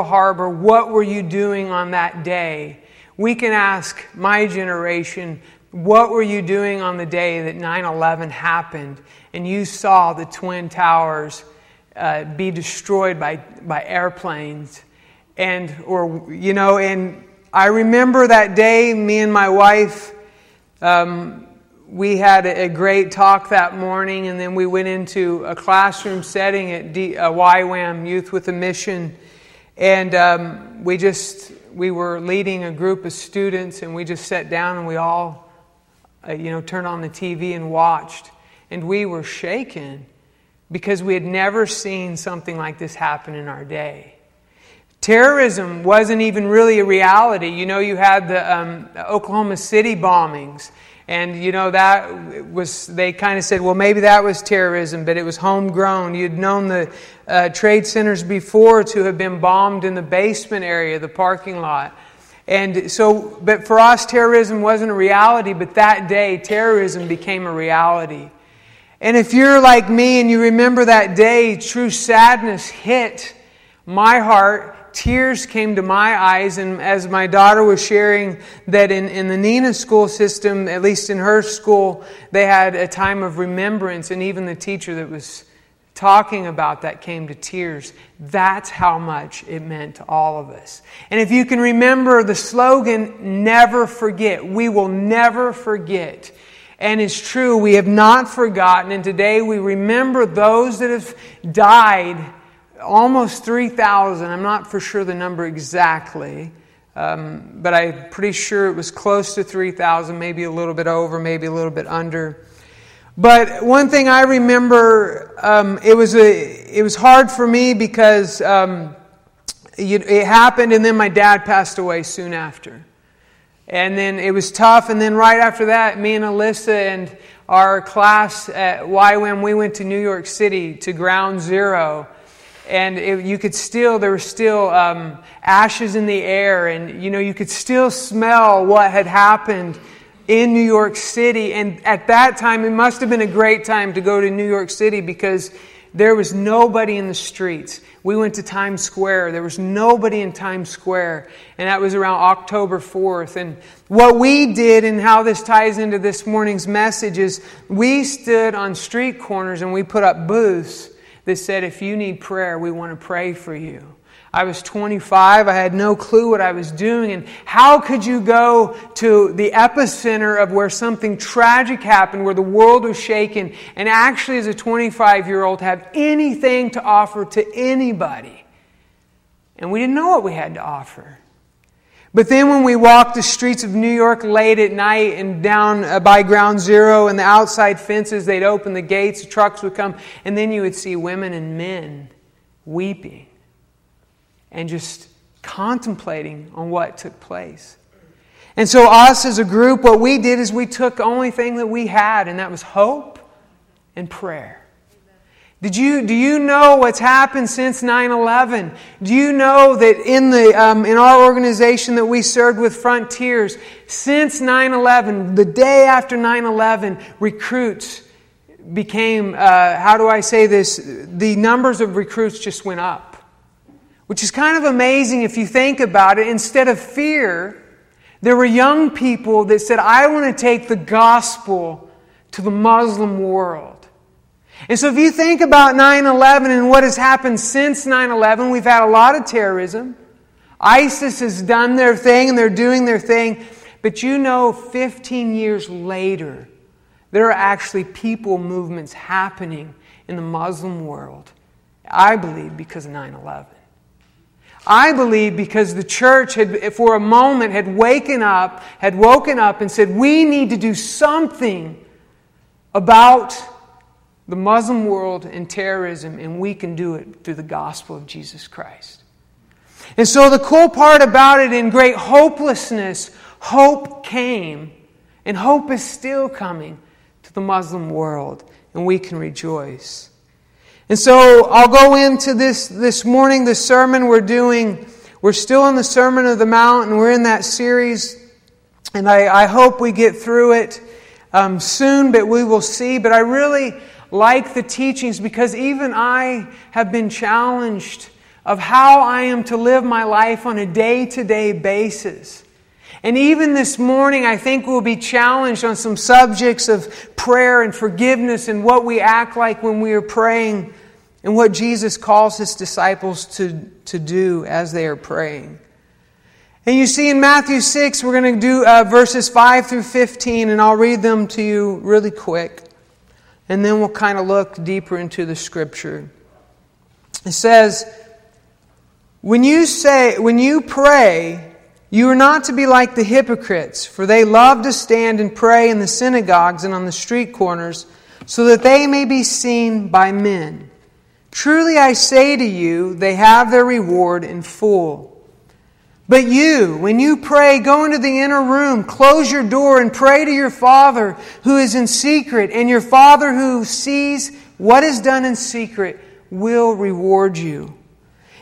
Harbor, what were you doing on that day? We can ask my generation, what were you doing on the day that 9 11 happened and you saw the Twin Towers uh, be destroyed by, by airplanes? And, or, you know, and I remember that day, me and my wife, um, we had a great talk that morning, and then we went into a classroom setting at D, uh, YWAM, Youth with a Mission. And um, we just, we were leading a group of students, and we just sat down and we all, uh, you know, turned on the TV and watched. And we were shaken because we had never seen something like this happen in our day. Terrorism wasn't even really a reality. You know, you had the um, Oklahoma City bombings. And, you know, that was, they kind of said, well, maybe that was terrorism, but it was homegrown. You'd known the uh, trade centers before to have been bombed in the basement area, the parking lot. And so, but for us, terrorism wasn't a reality, but that day, terrorism became a reality. And if you're like me and you remember that day, true sadness hit my heart tears came to my eyes. And as my daughter was sharing that in, in the Neenah school system, at least in her school, they had a time of remembrance. And even the teacher that was talking about that came to tears. That's how much it meant to all of us. And if you can remember the slogan, never forget, we will never forget. And it's true, we have not forgotten. And today we remember those that have died almost 3,000. I'm not for sure the number exactly, um, but I'm pretty sure it was close to 3,000, maybe a little bit over, maybe a little bit under. But one thing I remember, um, it, was a, it was hard for me because um, it happened, and then my dad passed away soon after. And then it was tough. And then right after that, me and Alyssa and our class at YWAM, we went to New York City to Ground Zero and it, you could still there were still um, ashes in the air and you know you could still smell what had happened in new york city. And at that time it must have been a great time to go to new york city because there was nobody in the streets. We went to times square. There was nobody in times square. And that was around october 4th and what we did and how this ties into this morning's message is we stood on street corners and we put up booths that said, If you need prayer, we want to pray for you. I was 25. I had no clue what I was doing. And how could you go to the epicenter of where something tragic happened, where the world was shaken, and actually, as a 25 year old, have anything to offer to anybody? And we didn't know what we had to offer. But then when we walked the streets of New York late at night and down uh, by ground zero and the outside fences, they'd open the gates, the trucks would come, and then you would see women and men weeping and just contemplating on what took place. And so, us as a group, what we did is we took only thing that we had, and that was hope and prayer. Did you, do you know what's happened since 9 11? Do you know that in, the, um, in our organization that we served with Frontiers, since 9 11, the day after 9 11, recruits became, uh, how do I say this? The numbers of recruits just went up. Which is kind of amazing if you think about it. Instead of fear, there were young people that said, I want to take the gospel to the Muslim world. And so if you think about 9 11 and what has happened since 9 11, we've had a lot of terrorism. ISIS has done their thing and they're doing their thing. But you know, 15 years later, there are actually people movements happening in the Muslim world. I believe because of 9 11. I believe because the church had, for a moment, had waken up, had woken up and said, we need to do something about the Muslim world and terrorism, and we can do it through the gospel of Jesus Christ. And so, the cool part about it, in great hopelessness, hope came, and hope is still coming to the Muslim world, and we can rejoice. And so, I'll go into this this morning, the sermon we're doing. We're still in the Sermon of the Mount, and we're in that series, and I, I hope we get through it um, soon, but we will see. But I really like the teachings because even I have been challenged of how I am to live my life on a day to day basis. And even this morning, I think we'll be challenged on some subjects of prayer and forgiveness and what we act like when we are praying and what Jesus calls his disciples to, to do as they are praying. And you see in Matthew 6, we're going to do uh, verses 5 through 15, and I'll read them to you really quick. And then we'll kind of look deeper into the scripture. It says, When you say, when you pray, you are not to be like the hypocrites, for they love to stand and pray in the synagogues and on the street corners, so that they may be seen by men. Truly I say to you, they have their reward in full. But you, when you pray, go into the inner room, close your door, and pray to your Father who is in secret, and your Father who sees what is done in secret will reward you.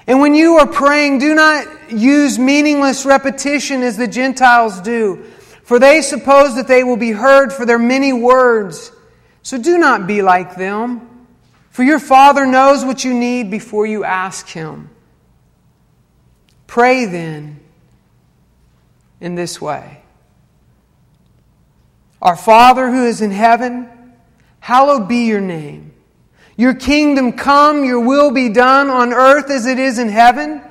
And when you are praying, do not use meaningless repetition as the Gentiles do, for they suppose that they will be heard for their many words. So do not be like them, for your Father knows what you need before you ask Him. Pray then in this way Our Father who is in heaven, hallowed be your name. Your kingdom come, your will be done on earth as it is in heaven.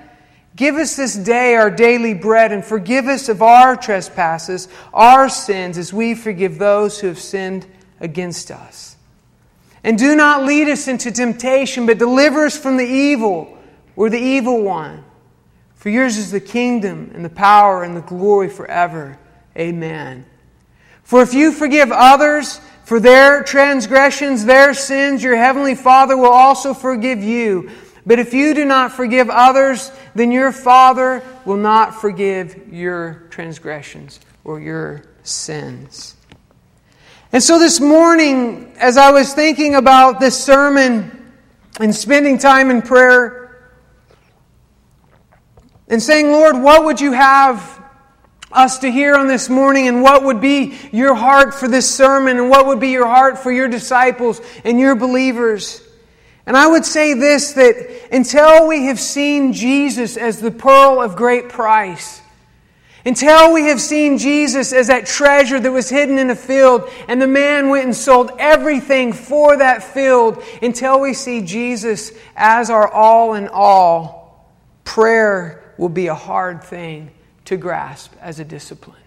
Give us this day our daily bread and forgive us of our trespasses, our sins, as we forgive those who have sinned against us. And do not lead us into temptation, but deliver us from the evil or the evil one. For yours is the kingdom and the power and the glory forever. Amen. For if you forgive others, for their transgressions, their sins, your heavenly Father will also forgive you. But if you do not forgive others, then your Father will not forgive your transgressions or your sins. And so this morning, as I was thinking about this sermon and spending time in prayer and saying, Lord, what would you have us to hear on this morning and what would be your heart for this sermon and what would be your heart for your disciples and your believers. And I would say this that until we have seen Jesus as the pearl of great price, until we have seen Jesus as that treasure that was hidden in a field and the man went and sold everything for that field, until we see Jesus as our all in all, prayer will be a hard thing to grasp as a discipline.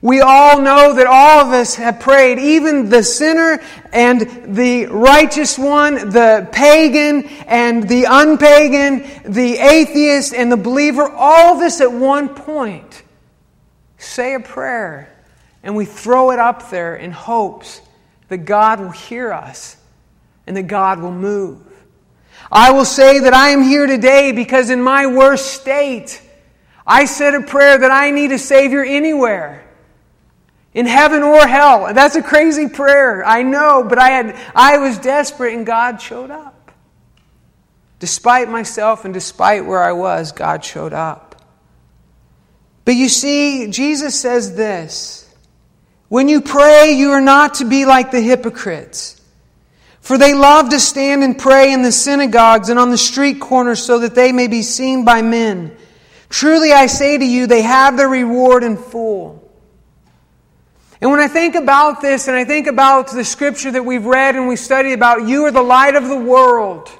We all know that all of us have prayed, even the sinner and the righteous one, the pagan and the unpagan, the atheist and the believer, all of us at one point say a prayer and we throw it up there in hopes that God will hear us and that God will move. I will say that I am here today because in my worst state, I said a prayer that I need a Savior anywhere. In heaven or hell. That's a crazy prayer. I know, but I had I was desperate and God showed up. Despite myself and despite where I was, God showed up. But you see, Jesus says this When you pray, you are not to be like the hypocrites. For they love to stand and pray in the synagogues and on the street corners so that they may be seen by men. Truly I say to you, they have their reward in full. And when I think about this and I think about the scripture that we've read and we studied about, you are the light of the world.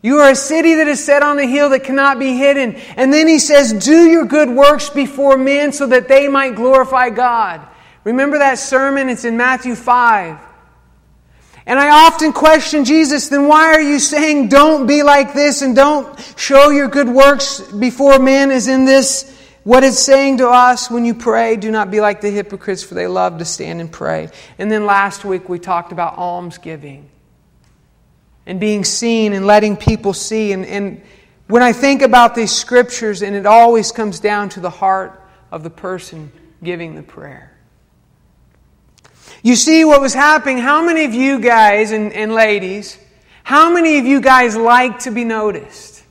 You are a city that is set on a hill that cannot be hidden. And then he says, Do your good works before men so that they might glorify God. Remember that sermon? It's in Matthew 5. And I often question Jesus, then why are you saying don't be like this and don't show your good works before men as in this? What it's saying to us when you pray, do not be like the hypocrites, for they love to stand and pray. And then last week we talked about almsgiving and being seen and letting people see. And, and when I think about these scriptures, and it always comes down to the heart of the person giving the prayer. You see what was happening. How many of you guys and, and ladies, how many of you guys like to be noticed?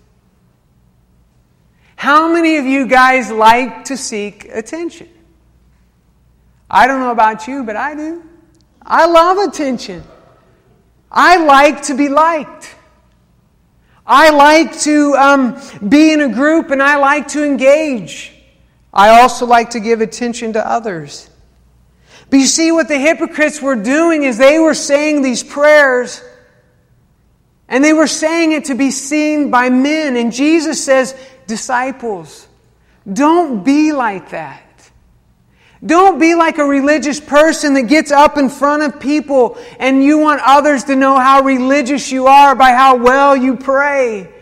How many of you guys like to seek attention? I don't know about you, but I do. I love attention. I like to be liked. I like to um, be in a group and I like to engage. I also like to give attention to others. But you see, what the hypocrites were doing is they were saying these prayers and they were saying it to be seen by men. And Jesus says, Disciples, don't be like that. Don't be like a religious person that gets up in front of people and you want others to know how religious you are by how well you pray.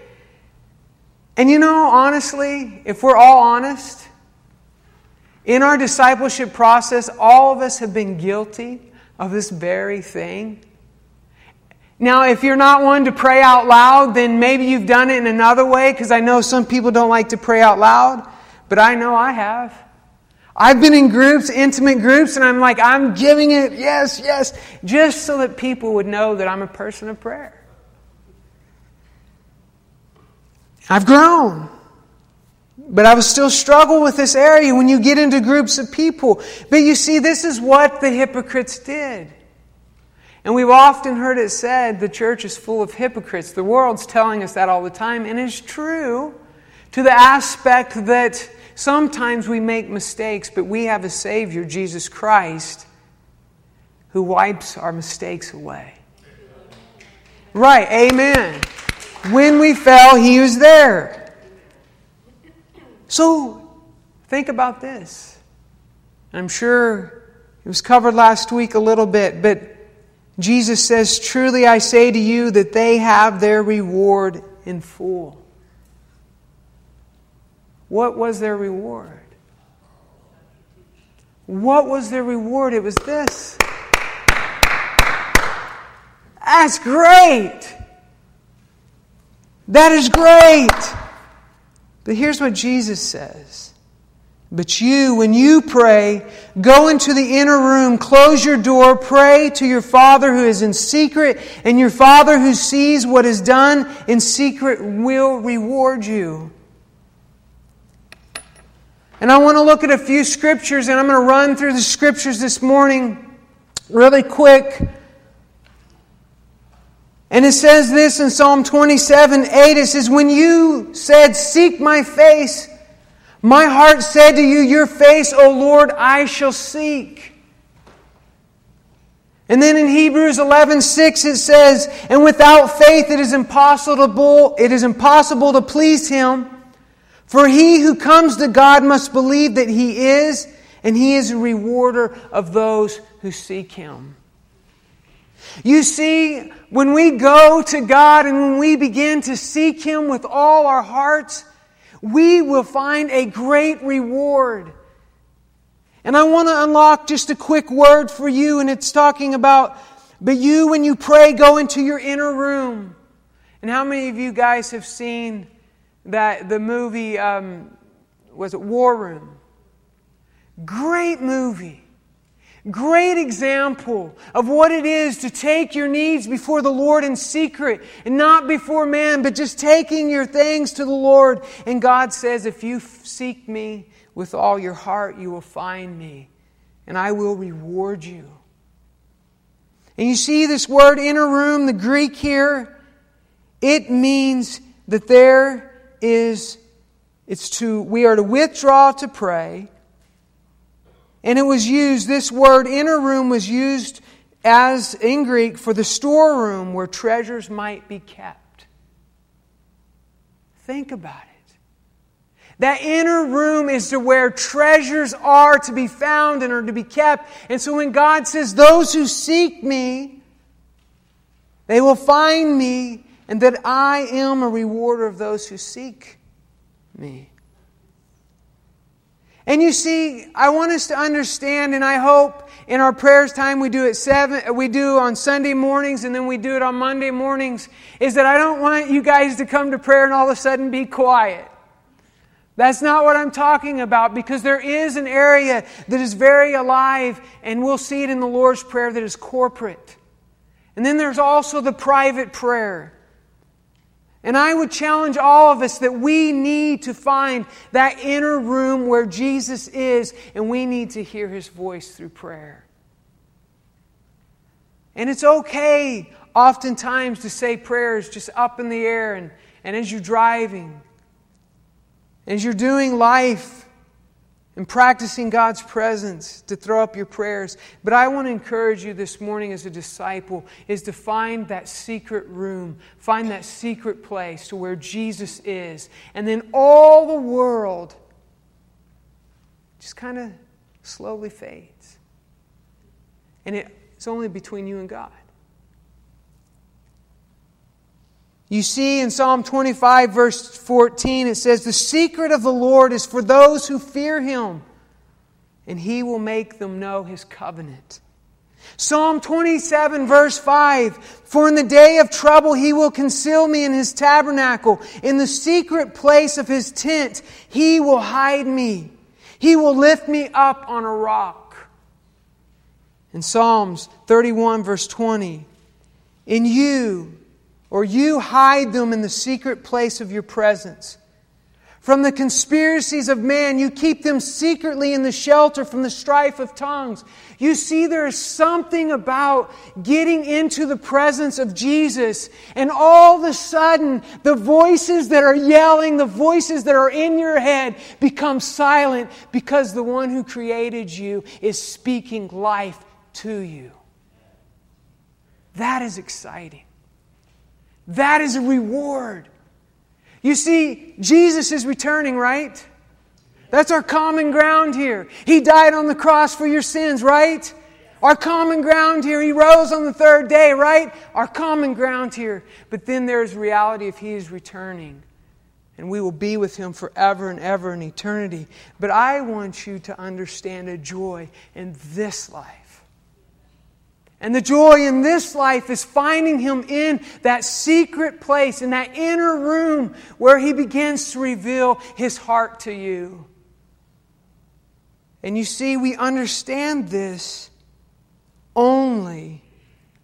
And you know, honestly, if we're all honest, in our discipleship process, all of us have been guilty of this very thing. Now, if you're not one to pray out loud, then maybe you've done it in another way, because I know some people don't like to pray out loud, but I know I have. I've been in groups, intimate groups, and I'm like, I'm giving it, yes, yes, just so that people would know that I'm a person of prayer. I've grown. But I would still struggle with this area when you get into groups of people. But you see, this is what the hypocrites did. And we've often heard it said the church is full of hypocrites. The world's telling us that all the time, and it's true to the aspect that sometimes we make mistakes, but we have a Savior, Jesus Christ, who wipes our mistakes away. Right, amen. When we fell, He was there. So, think about this. I'm sure it was covered last week a little bit, but Jesus says, Truly I say to you that they have their reward in full. What was their reward? What was their reward? It was this. That's great. That is great. But here's what Jesus says but you, when you pray, go into the inner room, close your door, pray to your Father who is in secret, and your Father who sees what is done in secret will reward you. And I want to look at a few scriptures, and I'm going to run through the scriptures this morning really quick. And it says this in Psalm 27 8 it says, When you said, Seek my face, my heart said to you, Your face, O Lord, I shall seek. And then in Hebrews 11, 6, it says, And without faith it is impossible, it is impossible to please him. For he who comes to God must believe that he is, and he is a rewarder of those who seek him. You see, when we go to God and when we begin to seek him with all our hearts, we will find a great reward. And I want to unlock just a quick word for you, and it's talking about, but you, when you pray, go into your inner room. And how many of you guys have seen that the movie, um, was it War Room? Great movie. Great example of what it is to take your needs before the Lord in secret and not before man, but just taking your things to the Lord. And God says, If you seek me with all your heart, you will find me, and I will reward you. And you see this word inner room, the Greek here, it means that there is, it's to, we are to withdraw to pray and it was used, this word inner room was used as in Greek for the storeroom where treasures might be kept. Think about it. That inner room is to where treasures are to be found and are to be kept. And so when God says, Those who seek me, they will find me, and that I am a rewarder of those who seek me. And you see, I want us to understand, and I hope in our prayers time we do it seven, we do on Sunday mornings, and then we do it on Monday mornings, is that I don't want you guys to come to prayer and all of a sudden be quiet. That's not what I'm talking about because there is an area that is very alive, and we'll see it in the Lord's Prayer that is corporate. And then there's also the private prayer. And I would challenge all of us that we need to find that inner room where Jesus is, and we need to hear his voice through prayer. And it's okay oftentimes to say prayers just up in the air and, and as you're driving, as you're doing life and practicing God's presence to throw up your prayers. But I want to encourage you this morning as a disciple is to find that secret room, find that secret place to where Jesus is. And then all the world just kind of slowly fades. And it's only between you and God. You see in Psalm 25, verse 14, it says, The secret of the Lord is for those who fear him, and he will make them know his covenant. Psalm 27, verse 5 For in the day of trouble he will conceal me in his tabernacle. In the secret place of his tent he will hide me. He will lift me up on a rock. In Psalms 31, verse 20 In you, or you hide them in the secret place of your presence. From the conspiracies of man, you keep them secretly in the shelter from the strife of tongues. You see, there is something about getting into the presence of Jesus, and all of a sudden, the voices that are yelling, the voices that are in your head, become silent because the one who created you is speaking life to you. That is exciting. That is a reward. You see, Jesus is returning, right? That's our common ground here. He died on the cross for your sins, right? Our common ground here. He rose on the third day, right? Our common ground here. But then there's reality if He is returning. And we will be with Him forever and ever in eternity. But I want you to understand a joy in this life. And the joy in this life is finding Him in that secret place, in that inner room where He begins to reveal His heart to you. And you see, we understand this only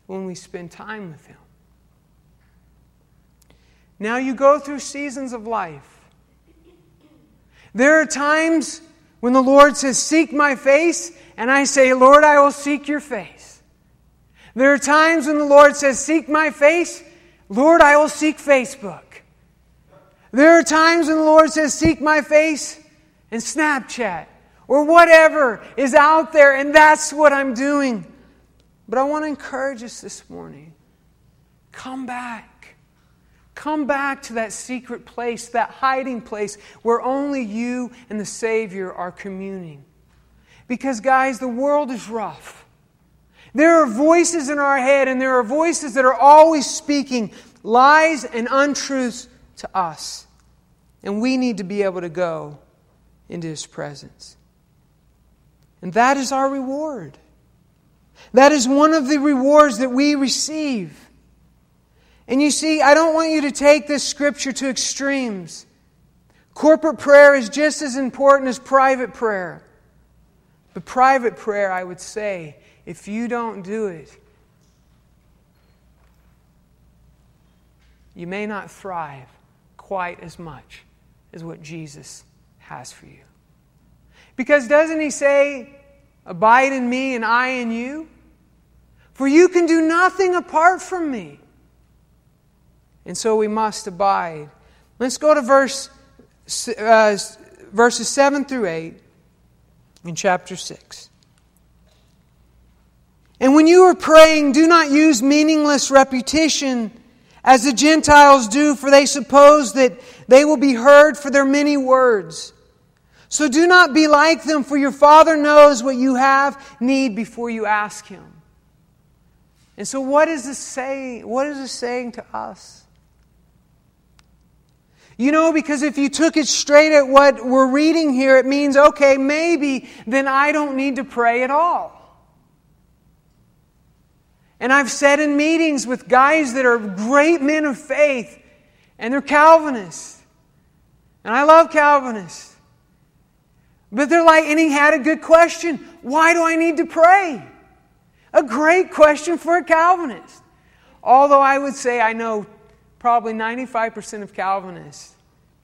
when we spend time with Him. Now, you go through seasons of life. There are times when the Lord says, Seek my face, and I say, Lord, I will seek your face. There are times when the Lord says, Seek my face. Lord, I will seek Facebook. There are times when the Lord says, Seek my face and Snapchat or whatever is out there, and that's what I'm doing. But I want to encourage us this morning come back. Come back to that secret place, that hiding place where only you and the Savior are communing. Because, guys, the world is rough. There are voices in our head, and there are voices that are always speaking lies and untruths to us. And we need to be able to go into His presence. And that is our reward. That is one of the rewards that we receive. And you see, I don't want you to take this scripture to extremes. Corporate prayer is just as important as private prayer. But private prayer, I would say, if you don't do it, you may not thrive quite as much as what Jesus has for you. Because doesn't he say, Abide in me and I in you? For you can do nothing apart from me. And so we must abide. Let's go to verse, uh, verses 7 through 8 in chapter 6. And when you are praying, do not use meaningless repetition as the Gentiles do, for they suppose that they will be heard for their many words. So do not be like them, for your Father knows what you have need before you ask Him. And so, what is this saying? What is this saying to us? You know, because if you took it straight at what we're reading here, it means, okay, maybe then I don't need to pray at all. And I've said in meetings with guys that are great men of faith, and they're Calvinists. And I love Calvinists. But they're like, and he had a good question why do I need to pray? A great question for a Calvinist. Although I would say I know probably 95% of Calvinists,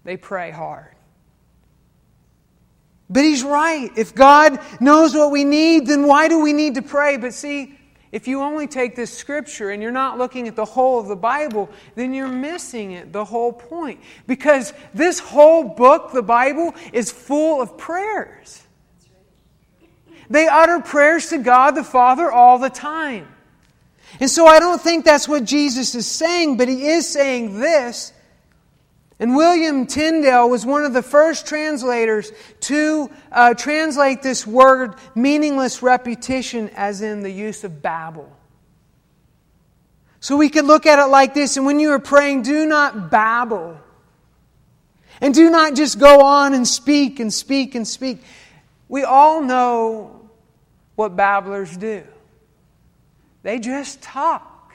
they pray hard. But he's right. If God knows what we need, then why do we need to pray? But see, if you only take this scripture and you're not looking at the whole of the Bible, then you're missing it, the whole point. Because this whole book, the Bible, is full of prayers. They utter prayers to God the Father all the time. And so I don't think that's what Jesus is saying, but he is saying this. And William Tyndale was one of the first translators to uh, translate this word meaningless repetition as in the use of babble. So we could look at it like this, and when you are praying, do not babble. And do not just go on and speak and speak and speak. We all know what babblers do. They just talk.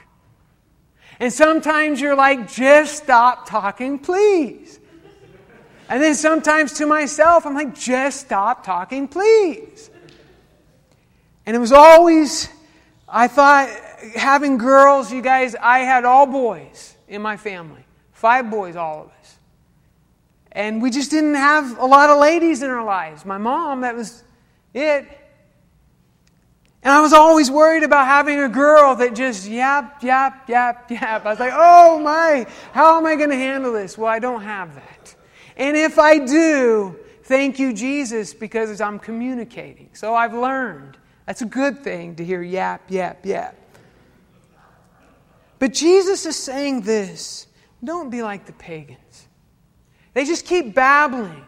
And sometimes you're like, just stop talking, please. And then sometimes to myself, I'm like, just stop talking, please. And it was always, I thought, having girls, you guys, I had all boys in my family. Five boys, all of us. And we just didn't have a lot of ladies in our lives. My mom, that was it. And I was always worried about having a girl that just yap, yap, yap, yap. I was like, oh my, how am I going to handle this? Well, I don't have that. And if I do, thank you, Jesus, because I'm communicating. So I've learned. That's a good thing to hear yap, yap, yap. But Jesus is saying this don't be like the pagans. They just keep babbling.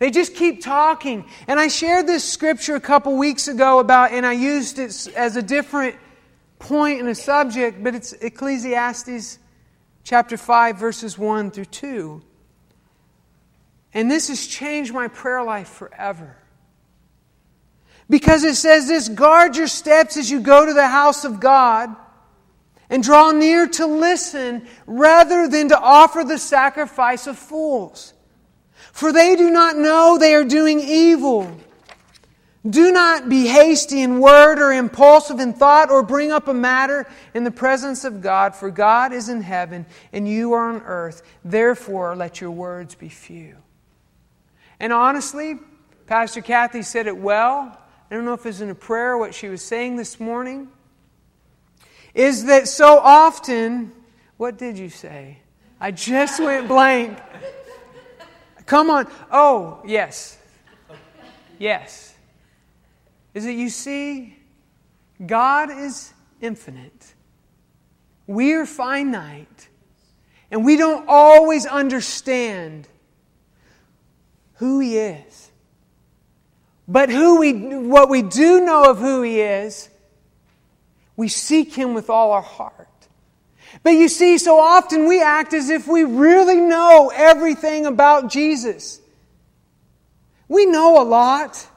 They just keep talking. And I shared this scripture a couple weeks ago about, and I used it as a different point in a subject, but it's Ecclesiastes chapter 5, verses 1 through 2. And this has changed my prayer life forever. Because it says this guard your steps as you go to the house of God and draw near to listen rather than to offer the sacrifice of fools for they do not know they are doing evil. Do not be hasty in word or impulsive in thought or bring up a matter in the presence of God, for God is in heaven and you are on earth. Therefore, let your words be few. And honestly, Pastor Kathy said it well. I don't know if it was in a prayer what she was saying this morning. Is that so often, what did you say? I just went blank. Come on. Oh, yes. Yes. Is it you see, God is infinite. We are finite. And we don't always understand who He is. But who we, what we do know of who He is, we seek Him with all our heart. But you see, so often we act as if we really know everything about Jesus. We know a lot,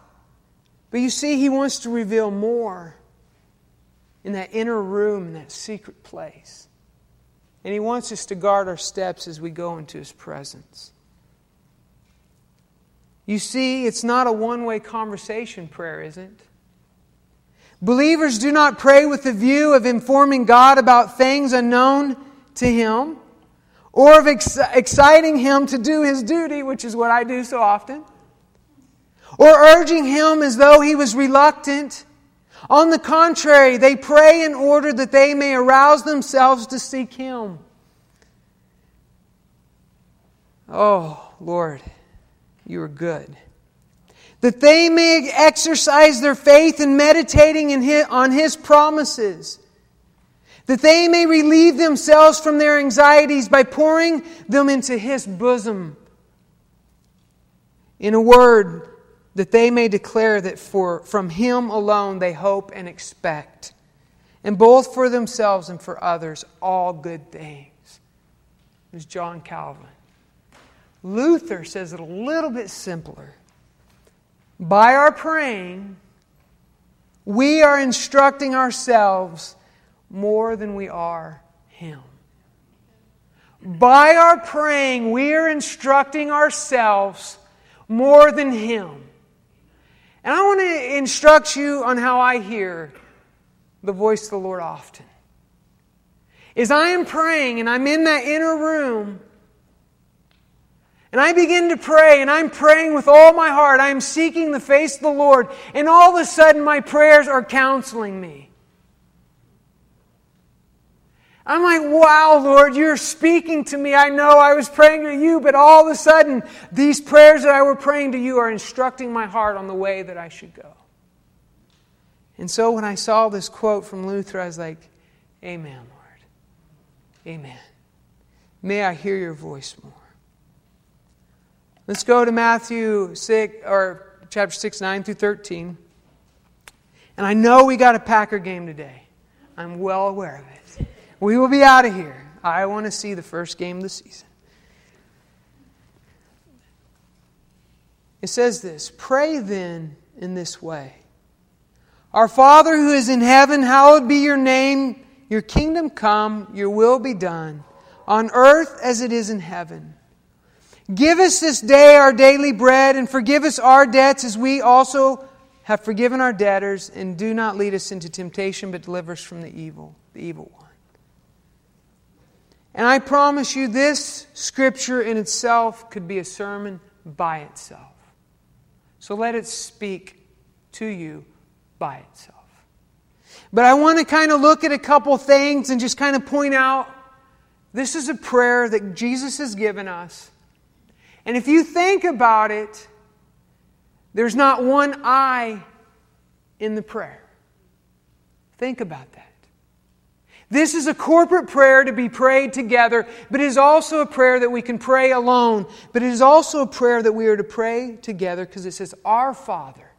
but you see, He wants to reveal more in that inner room, in that secret place. And He wants us to guard our steps as we go into His presence. You see, it's not a one way conversation prayer, isn't it? Believers do not pray with the view of informing God about things unknown to Him or of ex- exciting Him to do His duty, which is what I do so often, or urging Him as though He was reluctant. On the contrary, they pray in order that they may arouse themselves to seek Him. Oh, Lord, you are good that they may exercise their faith in meditating in his, on His promises, that they may relieve themselves from their anxieties by pouring them into His bosom. In a word, that they may declare that for, from Him alone they hope and expect, and both for themselves and for others, all good things. Was John Calvin. Luther says it a little bit simpler by our praying, we are instructing ourselves more than we are Him. By our praying, we are instructing ourselves more than Him. And I want to instruct you on how I hear the voice of the Lord often. As I am praying and I'm in that inner room, and I begin to pray, and I'm praying with all my heart. I am seeking the face of the Lord, and all of a sudden my prayers are counseling me. I'm like, wow, Lord, you're speaking to me. I know I was praying to you, but all of a sudden, these prayers that I were praying to you are instructing my heart on the way that I should go. And so when I saw this quote from Luther, I was like, Amen, Lord. Amen. May I hear your voice more. Let's go to Matthew 6 or chapter 6, 9 through 13. And I know we got a Packer game today. I'm well aware of it. We will be out of here. I want to see the first game of the season. It says this Pray then in this way Our Father who is in heaven, hallowed be your name. Your kingdom come, your will be done, on earth as it is in heaven. Give us this day our daily bread, and forgive us our debts as we also have forgiven our debtors, and do not lead us into temptation, but deliver us from the evil, the evil one. And I promise you, this scripture in itself could be a sermon by itself. So let it speak to you by itself. But I want to kind of look at a couple things and just kind of point out this is a prayer that Jesus has given us. And if you think about it, there's not one I in the prayer. Think about that. This is a corporate prayer to be prayed together, but it is also a prayer that we can pray alone. But it is also a prayer that we are to pray together because it says, Our Father,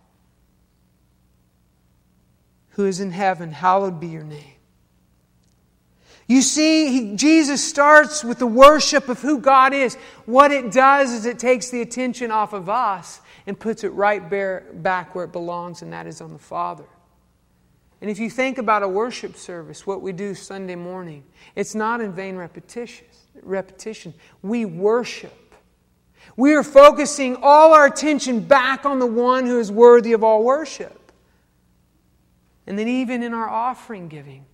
who is in heaven, hallowed be your name. You see, he, Jesus starts with the worship of who God is. What it does is it takes the attention off of us and puts it right bare, back where it belongs, and that is on the Father. And if you think about a worship service, what we do Sunday morning, it's not in vain repetition. repetition. We worship. We are focusing all our attention back on the one who is worthy of all worship. And then, even in our offering giving,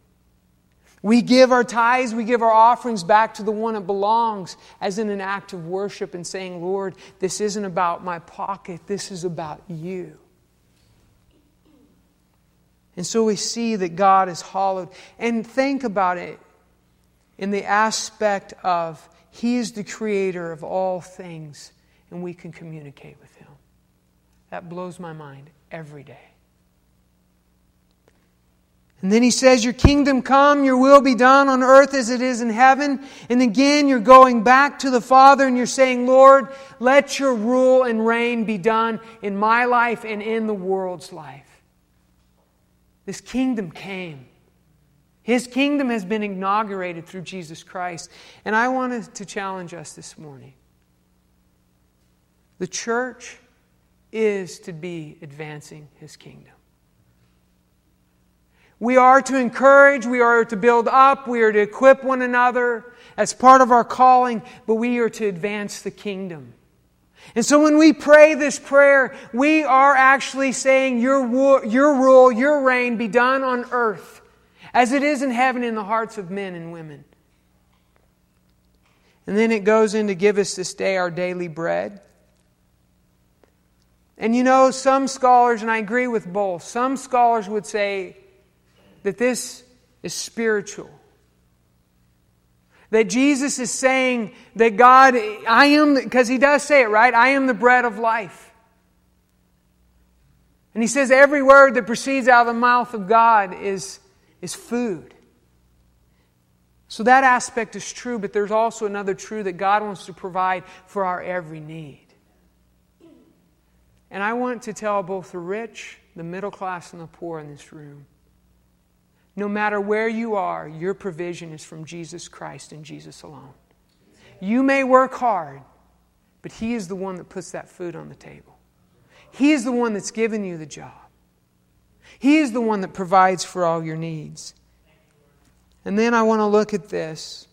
we give our tithes, we give our offerings back to the one it belongs as in an act of worship and saying, Lord, this isn't about my pocket, this is about you. And so we see that God is hallowed. And think about it in the aspect of He is the creator of all things, and we can communicate with Him. That blows my mind every day. And then he says, Your kingdom come, your will be done on earth as it is in heaven. And again, you're going back to the Father and you're saying, Lord, let your rule and reign be done in my life and in the world's life. This kingdom came. His kingdom has been inaugurated through Jesus Christ. And I wanted to challenge us this morning. The church is to be advancing his kingdom. We are to encourage, we are to build up, we are to equip one another as part of our calling, but we are to advance the kingdom. And so when we pray this prayer, we are actually saying, Your, your rule, your reign be done on earth as it is in heaven in the hearts of men and women. And then it goes in to give us this day our daily bread. And you know, some scholars, and I agree with both, some scholars would say that this is spiritual. That Jesus is saying that God, I am, because he does say it, right? I am the bread of life. And he says every word that proceeds out of the mouth of God is, is food. So that aspect is true, but there's also another truth that God wants to provide for our every need. And I want to tell both the rich, the middle class, and the poor in this room no matter where you are, your provision is from Jesus Christ and Jesus alone. You may work hard, but He is the one that puts that food on the table. He is the one that's given you the job. He is the one that provides for all your needs. And then I want to look at this.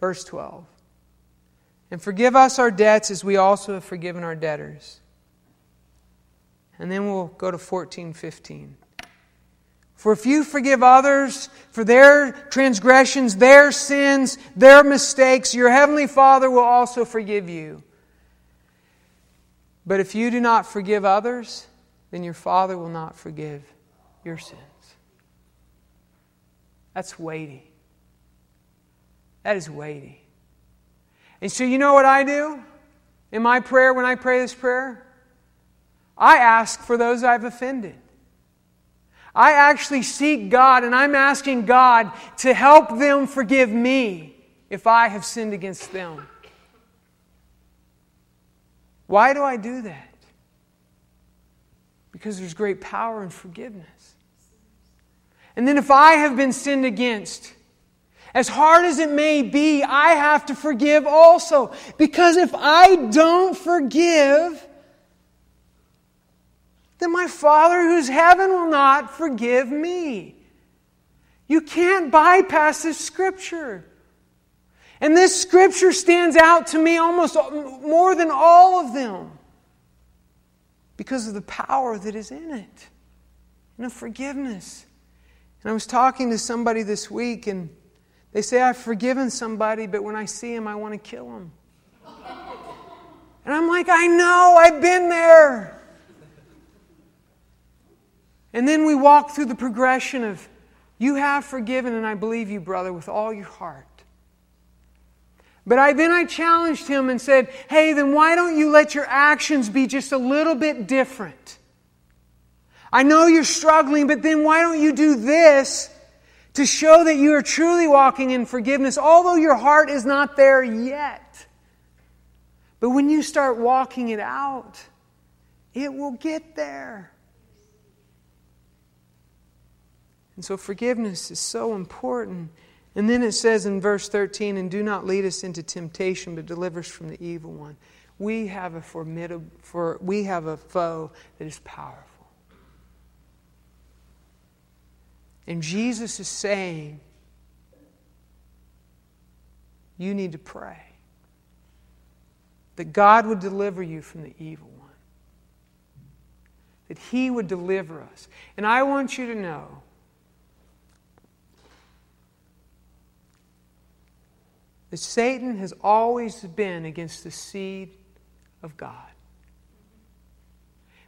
Verse 12. And forgive us our debts as we also have forgiven our debtors. And then we'll go to 14, 15. For if you forgive others for their transgressions, their sins, their mistakes, your heavenly Father will also forgive you. But if you do not forgive others, then your Father will not forgive your sins. That's weighty. That is weighty. And so, you know what I do in my prayer when I pray this prayer? I ask for those I've offended. I actually seek God and I'm asking God to help them forgive me if I have sinned against them. Why do I do that? Because there's great power in forgiveness. And then if I have been sinned against, as hard as it may be, I have to forgive also. Because if I don't forgive, then my Father who's heaven will not forgive me. You can't bypass this scripture. And this scripture stands out to me almost more than all of them because of the power that is in it and of forgiveness. And I was talking to somebody this week, and they say, I've forgiven somebody, but when I see him, I want to kill him. And I'm like, I know, I've been there. And then we walk through the progression of, You have forgiven, and I believe you, brother, with all your heart. But I, then I challenged him and said, Hey, then why don't you let your actions be just a little bit different? I know you're struggling, but then why don't you do this to show that you are truly walking in forgiveness, although your heart is not there yet? But when you start walking it out, it will get there. And so forgiveness is so important. And then it says in verse 13, and do not lead us into temptation, but deliver us from the evil one. We have a formidable, for, we have a foe that is powerful. And Jesus is saying, you need to pray that God would deliver you from the evil one, that He would deliver us. And I want you to know that Satan has always been against the seed of God.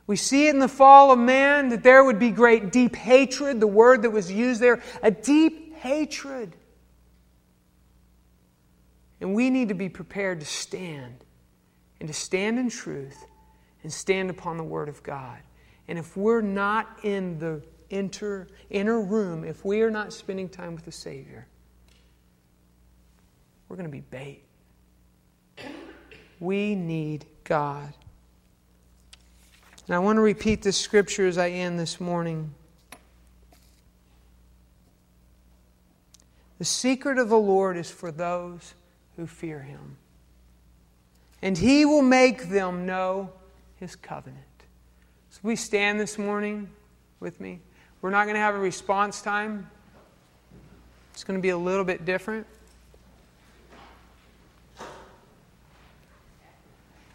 We see it in the fall of man that there would be great deep hatred, the word that was used there, a deep hatred. And we need to be prepared to stand and to stand in truth and stand upon the word of God. And if we're not in the inner, inner room, if we are not spending time with the Savior, we're going to be bait. We need God. And I want to repeat this scripture as I end this morning. The secret of the Lord is for those who fear him, and he will make them know his covenant. So we stand this morning with me. We're not going to have a response time, it's going to be a little bit different.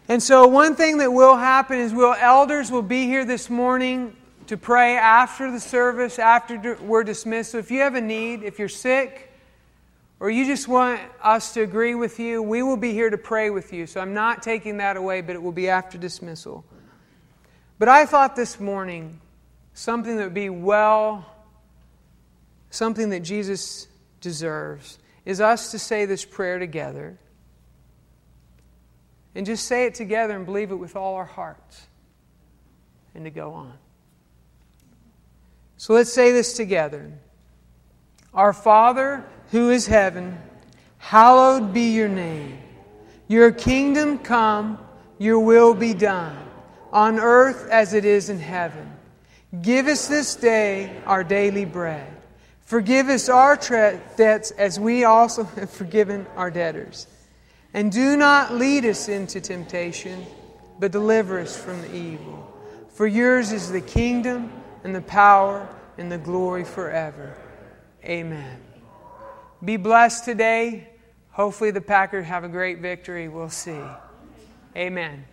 And so, one thing that will happen is we'll, elders will be here this morning to pray after the service, after we're dismissed. So, if you have a need, if you're sick, or you just want us to agree with you, we will be here to pray with you. So, I'm not taking that away, but it will be after dismissal. But I thought this morning something that would be well, something that Jesus deserves, is us to say this prayer together and just say it together and believe it with all our hearts and to go on. So let's say this together. Our Father who is heaven, hallowed be your name. Your kingdom come, your will be done, on earth as it is in heaven. Give us this day our daily bread. Forgive us our debts as we also have forgiven our debtors and do not lead us into temptation, but deliver us from the evil. For yours is the kingdom and the power and the glory forever. Amen. Be blessed today. Hopefully, the Packers have a great victory. We'll see. Amen.